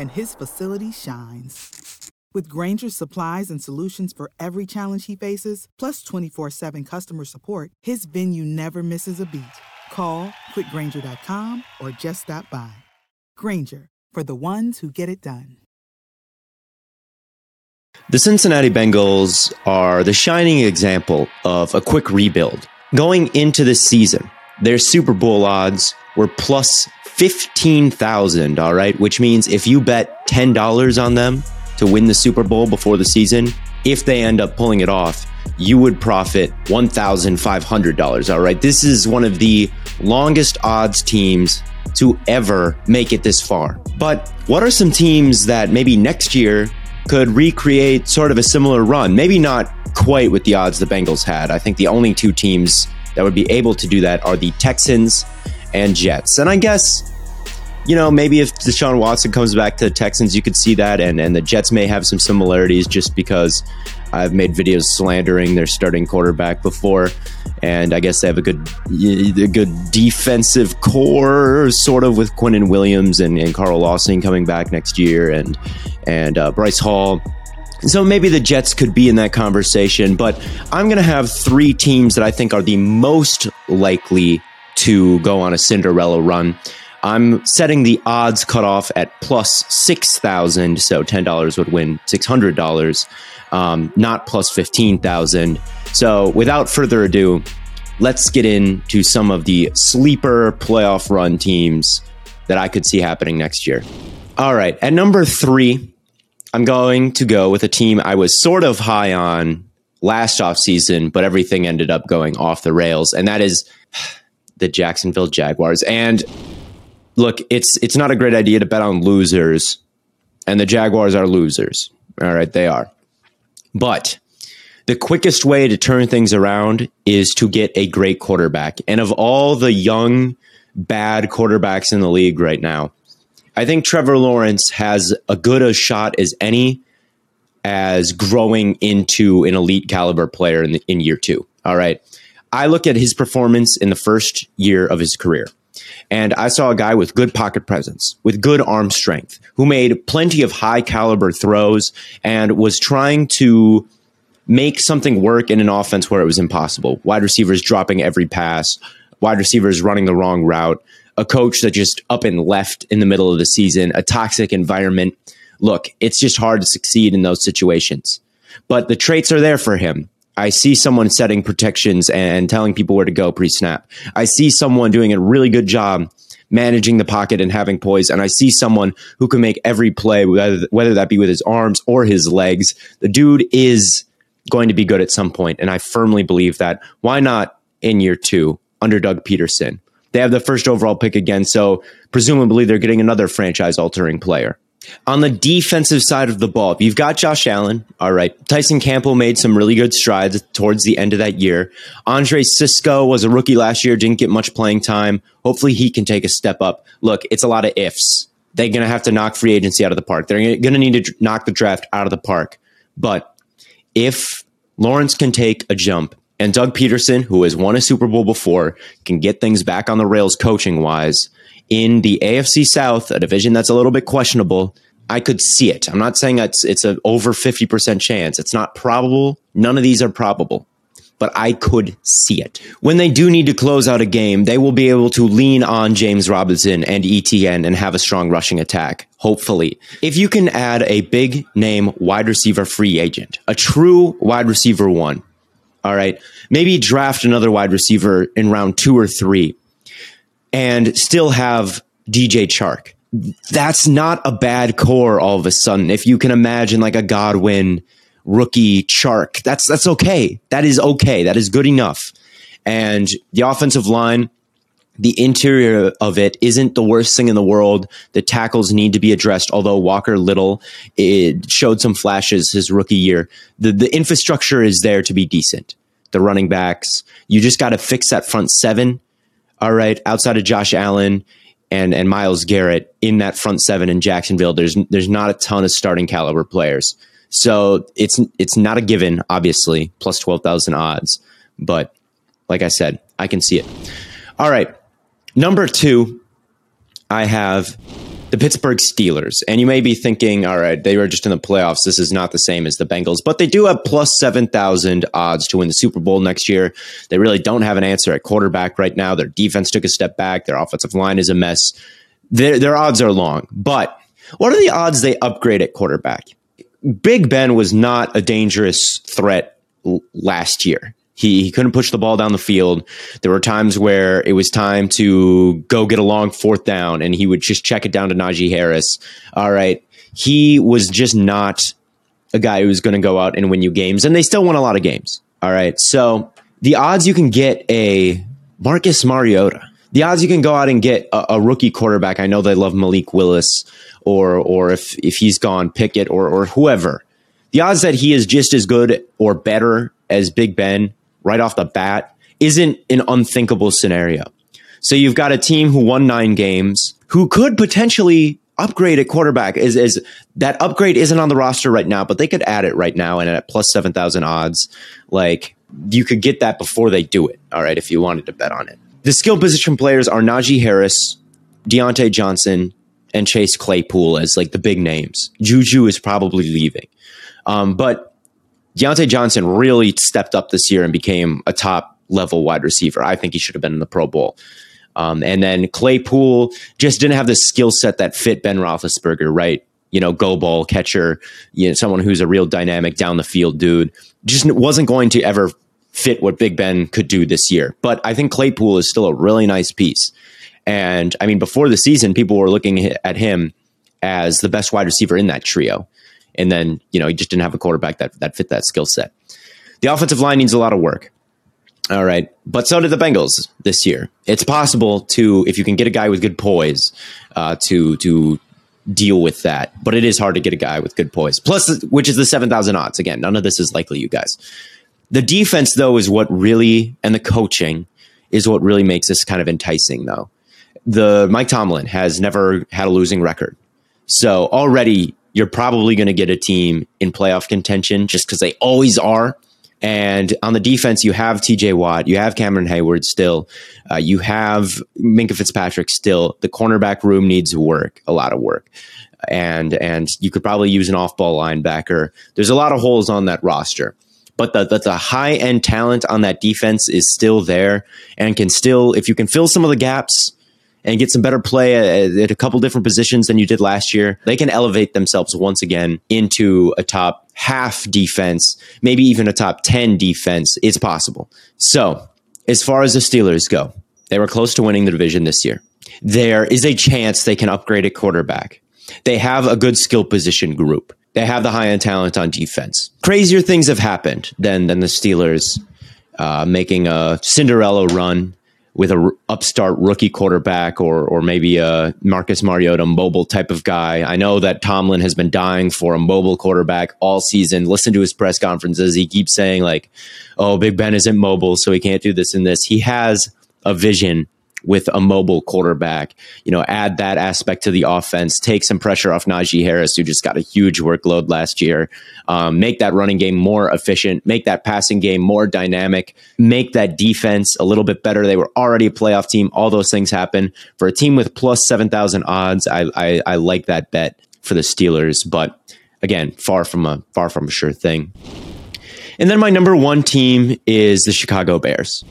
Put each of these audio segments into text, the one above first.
and his facility shines. With Grainger's supplies and solutions for every challenge he faces, plus 24 7 customer support, his venue never misses a beat. Call quickgranger.com or just stop by. Granger, for the ones who get it done. The Cincinnati Bengals are the shining example of a quick rebuild. Going into this season, their Super Bowl odds were plus 15,000, all right, which means if you bet $10 on them to win the Super Bowl before the season, if they end up pulling it off, you would profit $1,500, all right? This is one of the longest odds teams to ever make it this far. But what are some teams that maybe next year could recreate sort of a similar run? Maybe not quite with the odds the Bengals had. I think the only two teams that would be able to do that are the Texans and Jets. And I guess, you know, maybe if Deshaun Watson comes back to the Texans, you could see that. And, and the Jets may have some similarities just because I've made videos slandering their starting quarterback before. And I guess they have a good, a good defensive core, sort of with Quinnen Williams and, and Carl Lawson coming back next year, and and uh, Bryce Hall. So maybe the Jets could be in that conversation, but I'm going to have three teams that I think are the most likely to go on a Cinderella run. I'm setting the odds cutoff at plus 6,000. So $10 would win $600, um, not plus 15,000. So without further ado, let's get into some of the sleeper playoff run teams that I could see happening next year. All right. At number three, I'm going to go with a team I was sort of high on last offseason, but everything ended up going off the rails. And that is the Jacksonville Jaguars. And look, it's it's not a great idea to bet on losers, and the Jaguars are losers. All right, they are. But the quickest way to turn things around is to get a great quarterback. And of all the young, bad quarterbacks in the league right now, I think Trevor Lawrence has a good a shot as any as growing into an elite caliber player in, the, in year two. All right. I look at his performance in the first year of his career. And I saw a guy with good pocket presence, with good arm strength, who made plenty of high caliber throws and was trying to make something work in an offense where it was impossible. Wide receivers dropping every pass, wide receivers running the wrong route, a coach that just up and left in the middle of the season, a toxic environment. Look, it's just hard to succeed in those situations. But the traits are there for him. I see someone setting protections and telling people where to go pre snap. I see someone doing a really good job managing the pocket and having poise. And I see someone who can make every play, whether, whether that be with his arms or his legs. The dude is going to be good at some point, And I firmly believe that. Why not in year two under Doug Pederson? They have the first overall pick again. So presumably they're getting another franchise altering player. On the defensive side of the ball, you've got Josh Allen. All right. Tyson Campbell made some really good strides towards the end of that year. Andre Cisco was a rookie last year, didn't get much playing time. Hopefully he can take a step up. Look, it's a lot of ifs. They're going to have to knock free agency out of the park. They're going to need to knock the draft out of the park. But if Lawrence can take a jump and Doug Pederson, who has won a Super Bowl before, can get things back on the rails coaching wise in the AFC South, a division that's a little bit questionable, I could see it. I'm not saying it's it's an over 50% chance. It's not probable. None of these are probable. But I could see it. When they do need to close out a game, they will be able to lean on James Robinson and ETN and have a strong rushing attack, hopefully. If you can add a big name wide receiver free agent, a true wide receiver one, all right, maybe draft another wide receiver in round two or three and still have DJ Chark. That's not a bad core all of a sudden. If you can imagine like a Godwin rookie Chark, that's that's okay. That is okay. That is good enough. And the offensive line, the interior of it isn't the worst thing in the world. The tackles need to be addressed, although Walker Little it showed some flashes his rookie year. The the infrastructure is there to be decent. The running backs, you just got to fix that front seven all right, outside of Josh Allen and and Myles Garrett in that front seven in Jacksonville, there's there's not a ton of starting caliber players. So it's it's not a given, obviously, plus twelve thousand odds. But like I said, I can see it. All right. Number two, I have the Pittsburgh Steelers. And you may be thinking, all right, they were just in the playoffs. This is not the same as the Bengals, but they do have plus 7,000 odds to win the Super Bowl next year. They really don't have an answer at quarterback right now. Their defense took a step back, their offensive line is a mess. Their, their odds are long. But what are the odds they upgrade at quarterback? Big Ben was not a dangerous threat last year. He, he couldn't push the ball down the field. There were times where it was time to go get a long fourth down and he would just check it down to Najee Harris. All right. He was just not a guy who was going to go out and win you games. And they still won a lot of games. All right. So the odds you can get a Marcus Mariota, the odds you can go out and get a, a rookie quarterback. I know they love Malik Willis or, or if, if he's gone, Pickett or, or whoever. The odds that he is just as good or better as Big Ben right off the bat isn't an unthinkable scenario. So you've got a team who won nine games who could potentially upgrade at quarterback is is that upgrade isn't on the roster right now, but they could add it right now and at plus seven thousand odds, like you could get that before they do it. All right, if you wanted to bet on it. The skill position players are Najee Harris, Diontae Johnson, and Chase Claypool as like the big names. Juju is probably leaving. Um, but Diontae Johnson really stepped up this year and became a top level wide receiver. I think he should have been in the Pro Bowl. Um, and then Claypool just didn't have the skill set that fit Ben Roethlisberger, right? You know, go ball catcher, you know, someone who's a real dynamic down the field dude. Just wasn't going to ever fit what Big Ben could do this year. But I think Claypool is still a really nice piece. And I mean, before the season, people were looking at him as the best wide receiver in that trio. And then, you know, he just didn't have a quarterback that, that fit that skill set. The offensive line needs a lot of work. All right. But so did the Bengals this year. It's possible to, if you can get a guy with good poise, uh, to, to deal with that. But it is hard to get a guy with good poise. Plus, which is the 7,000 odds. Again, none of this is likely, you guys. The defense, though, is what really, and the coaching is what really makes this kind of enticing, though. The Mike Tomlin has never had a losing record. So already you're probably going to get a team in playoff contention just because they always are. And on the defense, you have TJ Watt, you have Cameron Heyward still, uh, you have Minkah Fitzpatrick still. The cornerback room needs work, a lot of work. And and you could probably use an off ball linebacker. There's a lot of holes on that roster. But the, the, the high end talent on that defense is still there and can still, if you can fill some of the gaps, and get some better play at, at, a couple different positions than you did last year, they can elevate themselves once again into a top half defense, maybe even a top 10 defense. It's possible. So, as far as the Steelers go, they were close to winning the division this year. There is a chance they can upgrade a quarterback. They have a good skill position group. They have the high end talent on defense. Crazier things have happened than than the Steelers uh, making a Cinderella run with a upstart rookie quarterback or or maybe a Marcus Mariota mobile type of guy. I know that Tomlin has been dying for a mobile quarterback all season. Listen to his press conferences. He keeps saying like, "Oh, Big Ben isn't mobile, so he can't do this and this." He has a vision with a mobile quarterback. You know, add that aspect to the offense, take some pressure off Najee Harris, who just got a huge workload last year. Um, make that running game more efficient, make that passing game more dynamic, make that defense a little bit better. They were already a playoff team. All those things happen for a team with plus seven thousand odds. I, I I like that bet for the Steelers, but again, far from a far from a sure thing. And then my number one team is the Chicago Bears.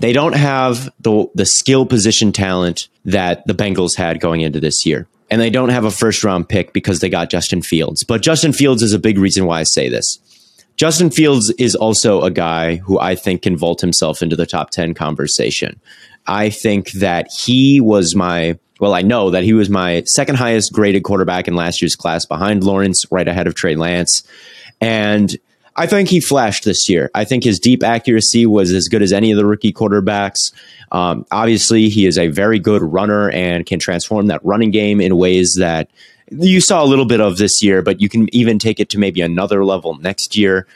They don't have the the skill position talent that the Bengals had going into this year. And they don't have a first round pick because they got Justin Fields. But Justin Fields is a big reason why I say this. Justin Fields is also a guy who I think can vault himself into the top 10 conversation. I think that he was my, well, I know that he was my second highest graded quarterback in last year's class behind Lawrence, right ahead of Trey Lance. And I think he flashed this year. I think his deep accuracy was as good as any of the rookie quarterbacks. Um, obviously, he is a very good runner and can transform that running game in ways that you saw a little bit of this year, but you can even take it to maybe another level next year.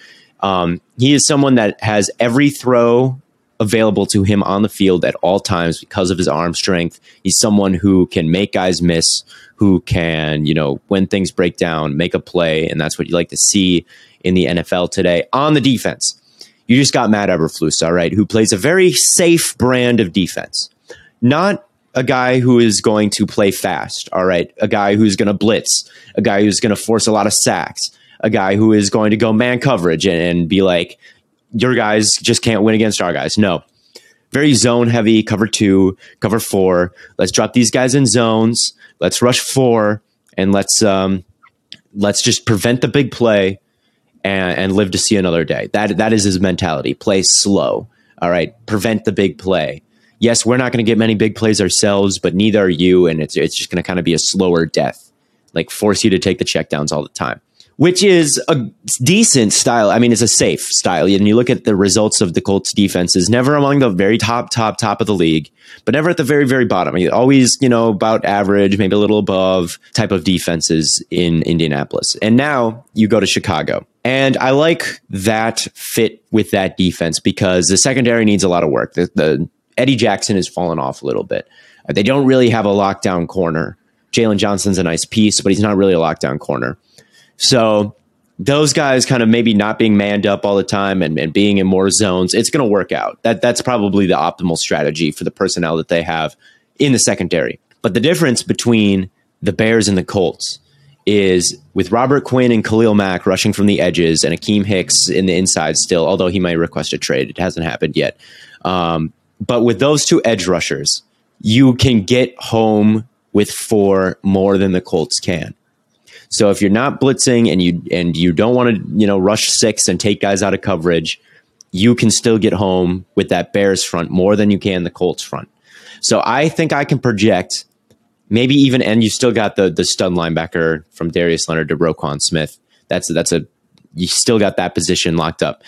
Um, he is someone that has every throw available to him on the field at all times because of his arm strength. He's someone who can make guys miss, who can, you know, when things break down, make a play. And that's what you like to see in the NFL today. On the defense, you just got Matt Eberflus, all right, who plays a very safe brand of defense. Not a guy who is going to play fast, all right, a guy who's going to blitz, a guy who's going to force a lot of sacks, a guy who is going to go man coverage and, and be like, your guys just can't win against our guys. No. Very zone heavy, cover two, cover four. Let's drop these guys in zones. Let's rush four and let's um, let's just prevent the big play and, and live to see another day. That that is his mentality. Play slow. All right. Prevent the big play. Yes, we're not going to get many big plays ourselves, but neither are you, and it's it's just going to kind of be a slower death, like force you to take the checkdowns all the time which is a decent style. I mean, it's a safe style. And you look at the results of the Colts defenses, never among the very top, top, top of the league, but never at the very, very bottom. Always, you know, about average, maybe a little above type of defenses in Indianapolis. And now you go to Chicago. And I like that fit with that defense because the secondary needs a lot of work. The, the Eddie Jackson has fallen off a little bit. They don't really have a lockdown corner. Jaylon Johnson's a nice piece, but he's not really a lockdown corner. So those guys kind of maybe not being manned up all the time and, and being in more zones, it's going to work out. That that's probably the optimal strategy for the personnel that they have in the secondary. But the difference between the Bears and the Colts is with Robert Quinn and Khalil Mack rushing from the edges and Akiem Hicks in the inside still, although he might request a trade. It hasn't happened yet. Um, but with those two edge rushers, you can get home with four more than the Colts can. So if you're not blitzing and you and you don't want to, you know, rush six and take guys out of coverage, you can still get home with that Bears front more than you can the Colts front. So I think I can project maybe even and you still got the the stud linebacker from Darius Leonard to Roquan Smith. That's that's a you still got that position locked up.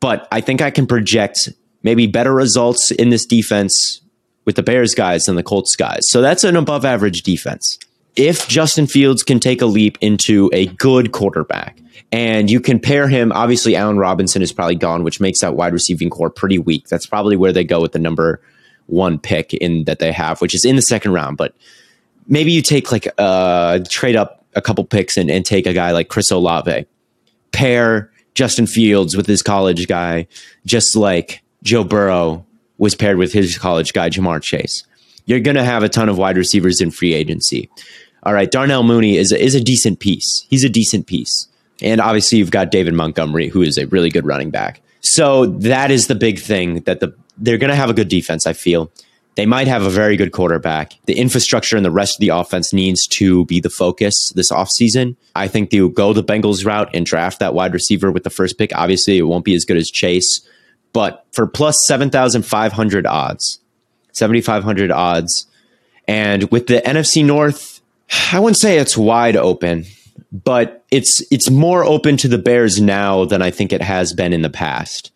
But I think I can project maybe better results in this defense with the Bears guys than the Colts guys. So that's an above average defense if Justin Fields can take a leap into a good quarterback, and you can pair him, obviously, Allen Robinson is probably gone, which makes that wide receiving core pretty weak. That's probably where they go with the number one pick in that they have, which is in the second round. But maybe you take like uh trade up a couple picks and, and take a guy like Chris Olave, pair Justin Fields with his college guy, just like Joe Burrow was paired with his college guy, Ja'Marr Chase. You're going to have a ton of wide receivers in free agency. All right, Darnell Mooney is a, is a decent piece. He's a decent piece. And obviously, you've got David Montgomery, who is a really good running back. So that is the big thing that the they're going to have a good defense. I feel they might have a very good quarterback. The infrastructure and the rest of the offense needs to be the focus this offseason. I think they'll go the Bengals route and draft that wide receiver with the first pick. Obviously, it won't be as good as Chase, but for plus 7,500 odds, 7,500 odds, and with the NFC North I wouldn't say it's wide open, but it's it's more open to the Bears now than I think it has been in the past.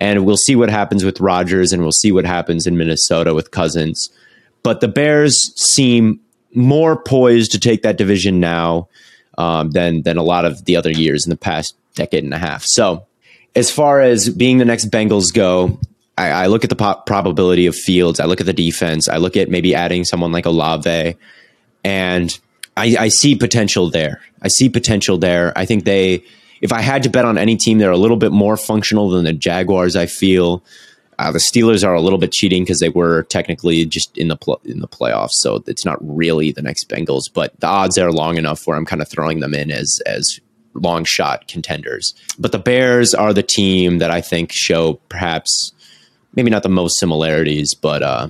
And we'll see what happens with Rodgers and we'll see what happens in Minnesota with Cousins. But the Bears seem more poised to take that division now um, than than a lot of the other years in the past decade and a half. So, as far as being the next Bengals go, I, I look at the po- probability of Fields. I look at the defense. I look at maybe adding someone like Olave, and I, I see potential there. I see potential there. I think they, if I had to bet on any team, they're a little bit more functional than the Jaguars. I feel. Uh, the Steelers are a little bit cheating because they were technically just in the pl- in the playoffs, so it's not really the next Bengals. But the odds are long enough where I'm kind of throwing them in as as long shot contenders. But the Bears are the team that I think show perhaps maybe not the most similarities, but uh,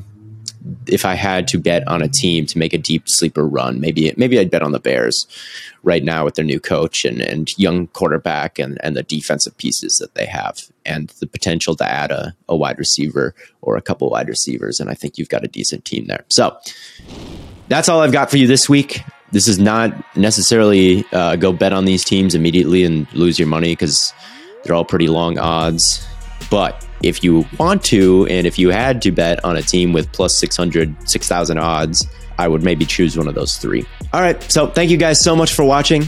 if I had to bet on a team to make a deep sleeper run, maybe maybe I'd bet on the Bears right now with their new coach and, and young quarterback and, and the defensive pieces that they have and the potential to add a, a wide receiver or a couple wide receivers. And I think you've got a decent team there. So that's all I've got for you this week. This is not necessarily uh, go bet on these teams immediately and lose your money because they're all pretty long odds. But if you want to, and if you had to bet on a team with plus 600, 6,000 odds, I would maybe choose one of those three. All right. So thank you guys so much for watching.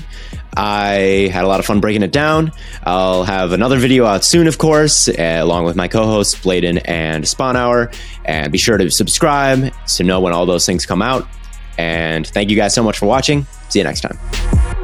I had a lot of fun breaking it down. I'll have another video out soon, of course, uh, along with my co hosts, Bladen and Spawn Hour. And be sure to subscribe to know when all those things come out. And thank you guys so much for watching. See you next time.